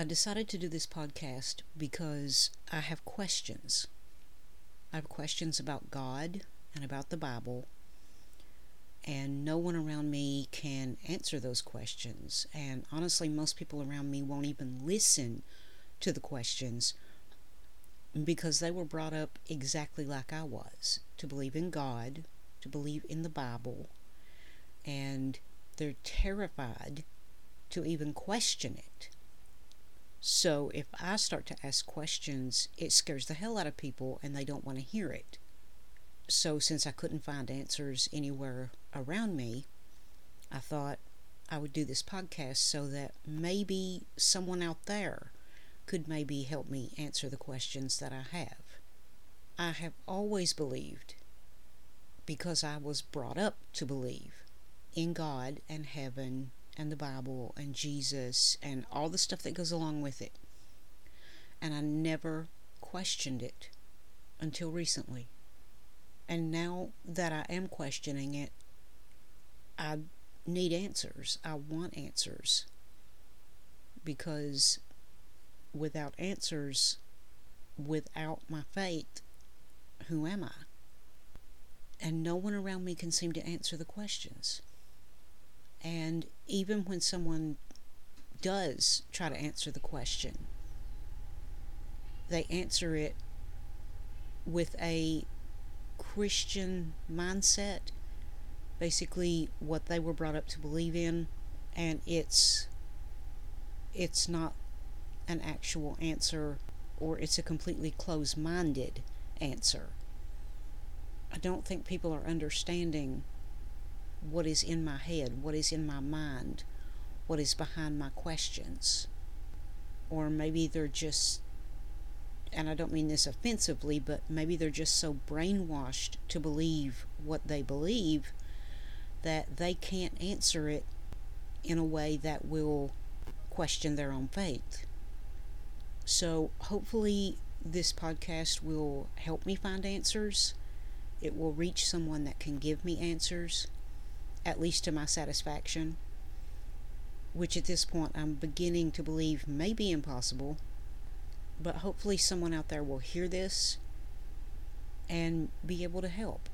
I decided to do this podcast because I have questions. I have questions about God and about the Bible, and no one around me can answer those questions. And honestly, most people around me won't even listen to the questions because they were brought up exactly like I was to believe in God, to believe in the Bible, and they're terrified to even question it. So if I start to ask questions, it scares the hell out of people and they don't want to hear it. So since I couldn't find answers anywhere around me, I thought I would do this podcast so that maybe someone out there could maybe help me answer the questions that I have. I have always believed, because I was brought up to believe, in God and heaven and the Bible and Jesus and all the stuff that goes along with it. And I never questioned it until recently. And now that I am questioning it, I need answers. I want answers. Because without answers, without my faith, who am I? And no one around me can seem to answer the questions. And even when someone does try to answer the question, they answer it with a Christian mindset, basically what they were brought up to believe in, and it's it's not an actual answer or it's a completely closed minded answer. I don't think people are understanding what is in my head, what is in my mind, what is behind my questions. Or maybe they're just, and I don't mean this offensively, but maybe they're just so brainwashed to believe what they believe that they can't answer it in a way that will question their own faith. So hopefully, this podcast will help me find answers. It will reach someone that can give me answers, at least to my satisfaction, which at this point I'm beginning to believe may be impossible. But hopefully, someone out there will hear this and be able to help.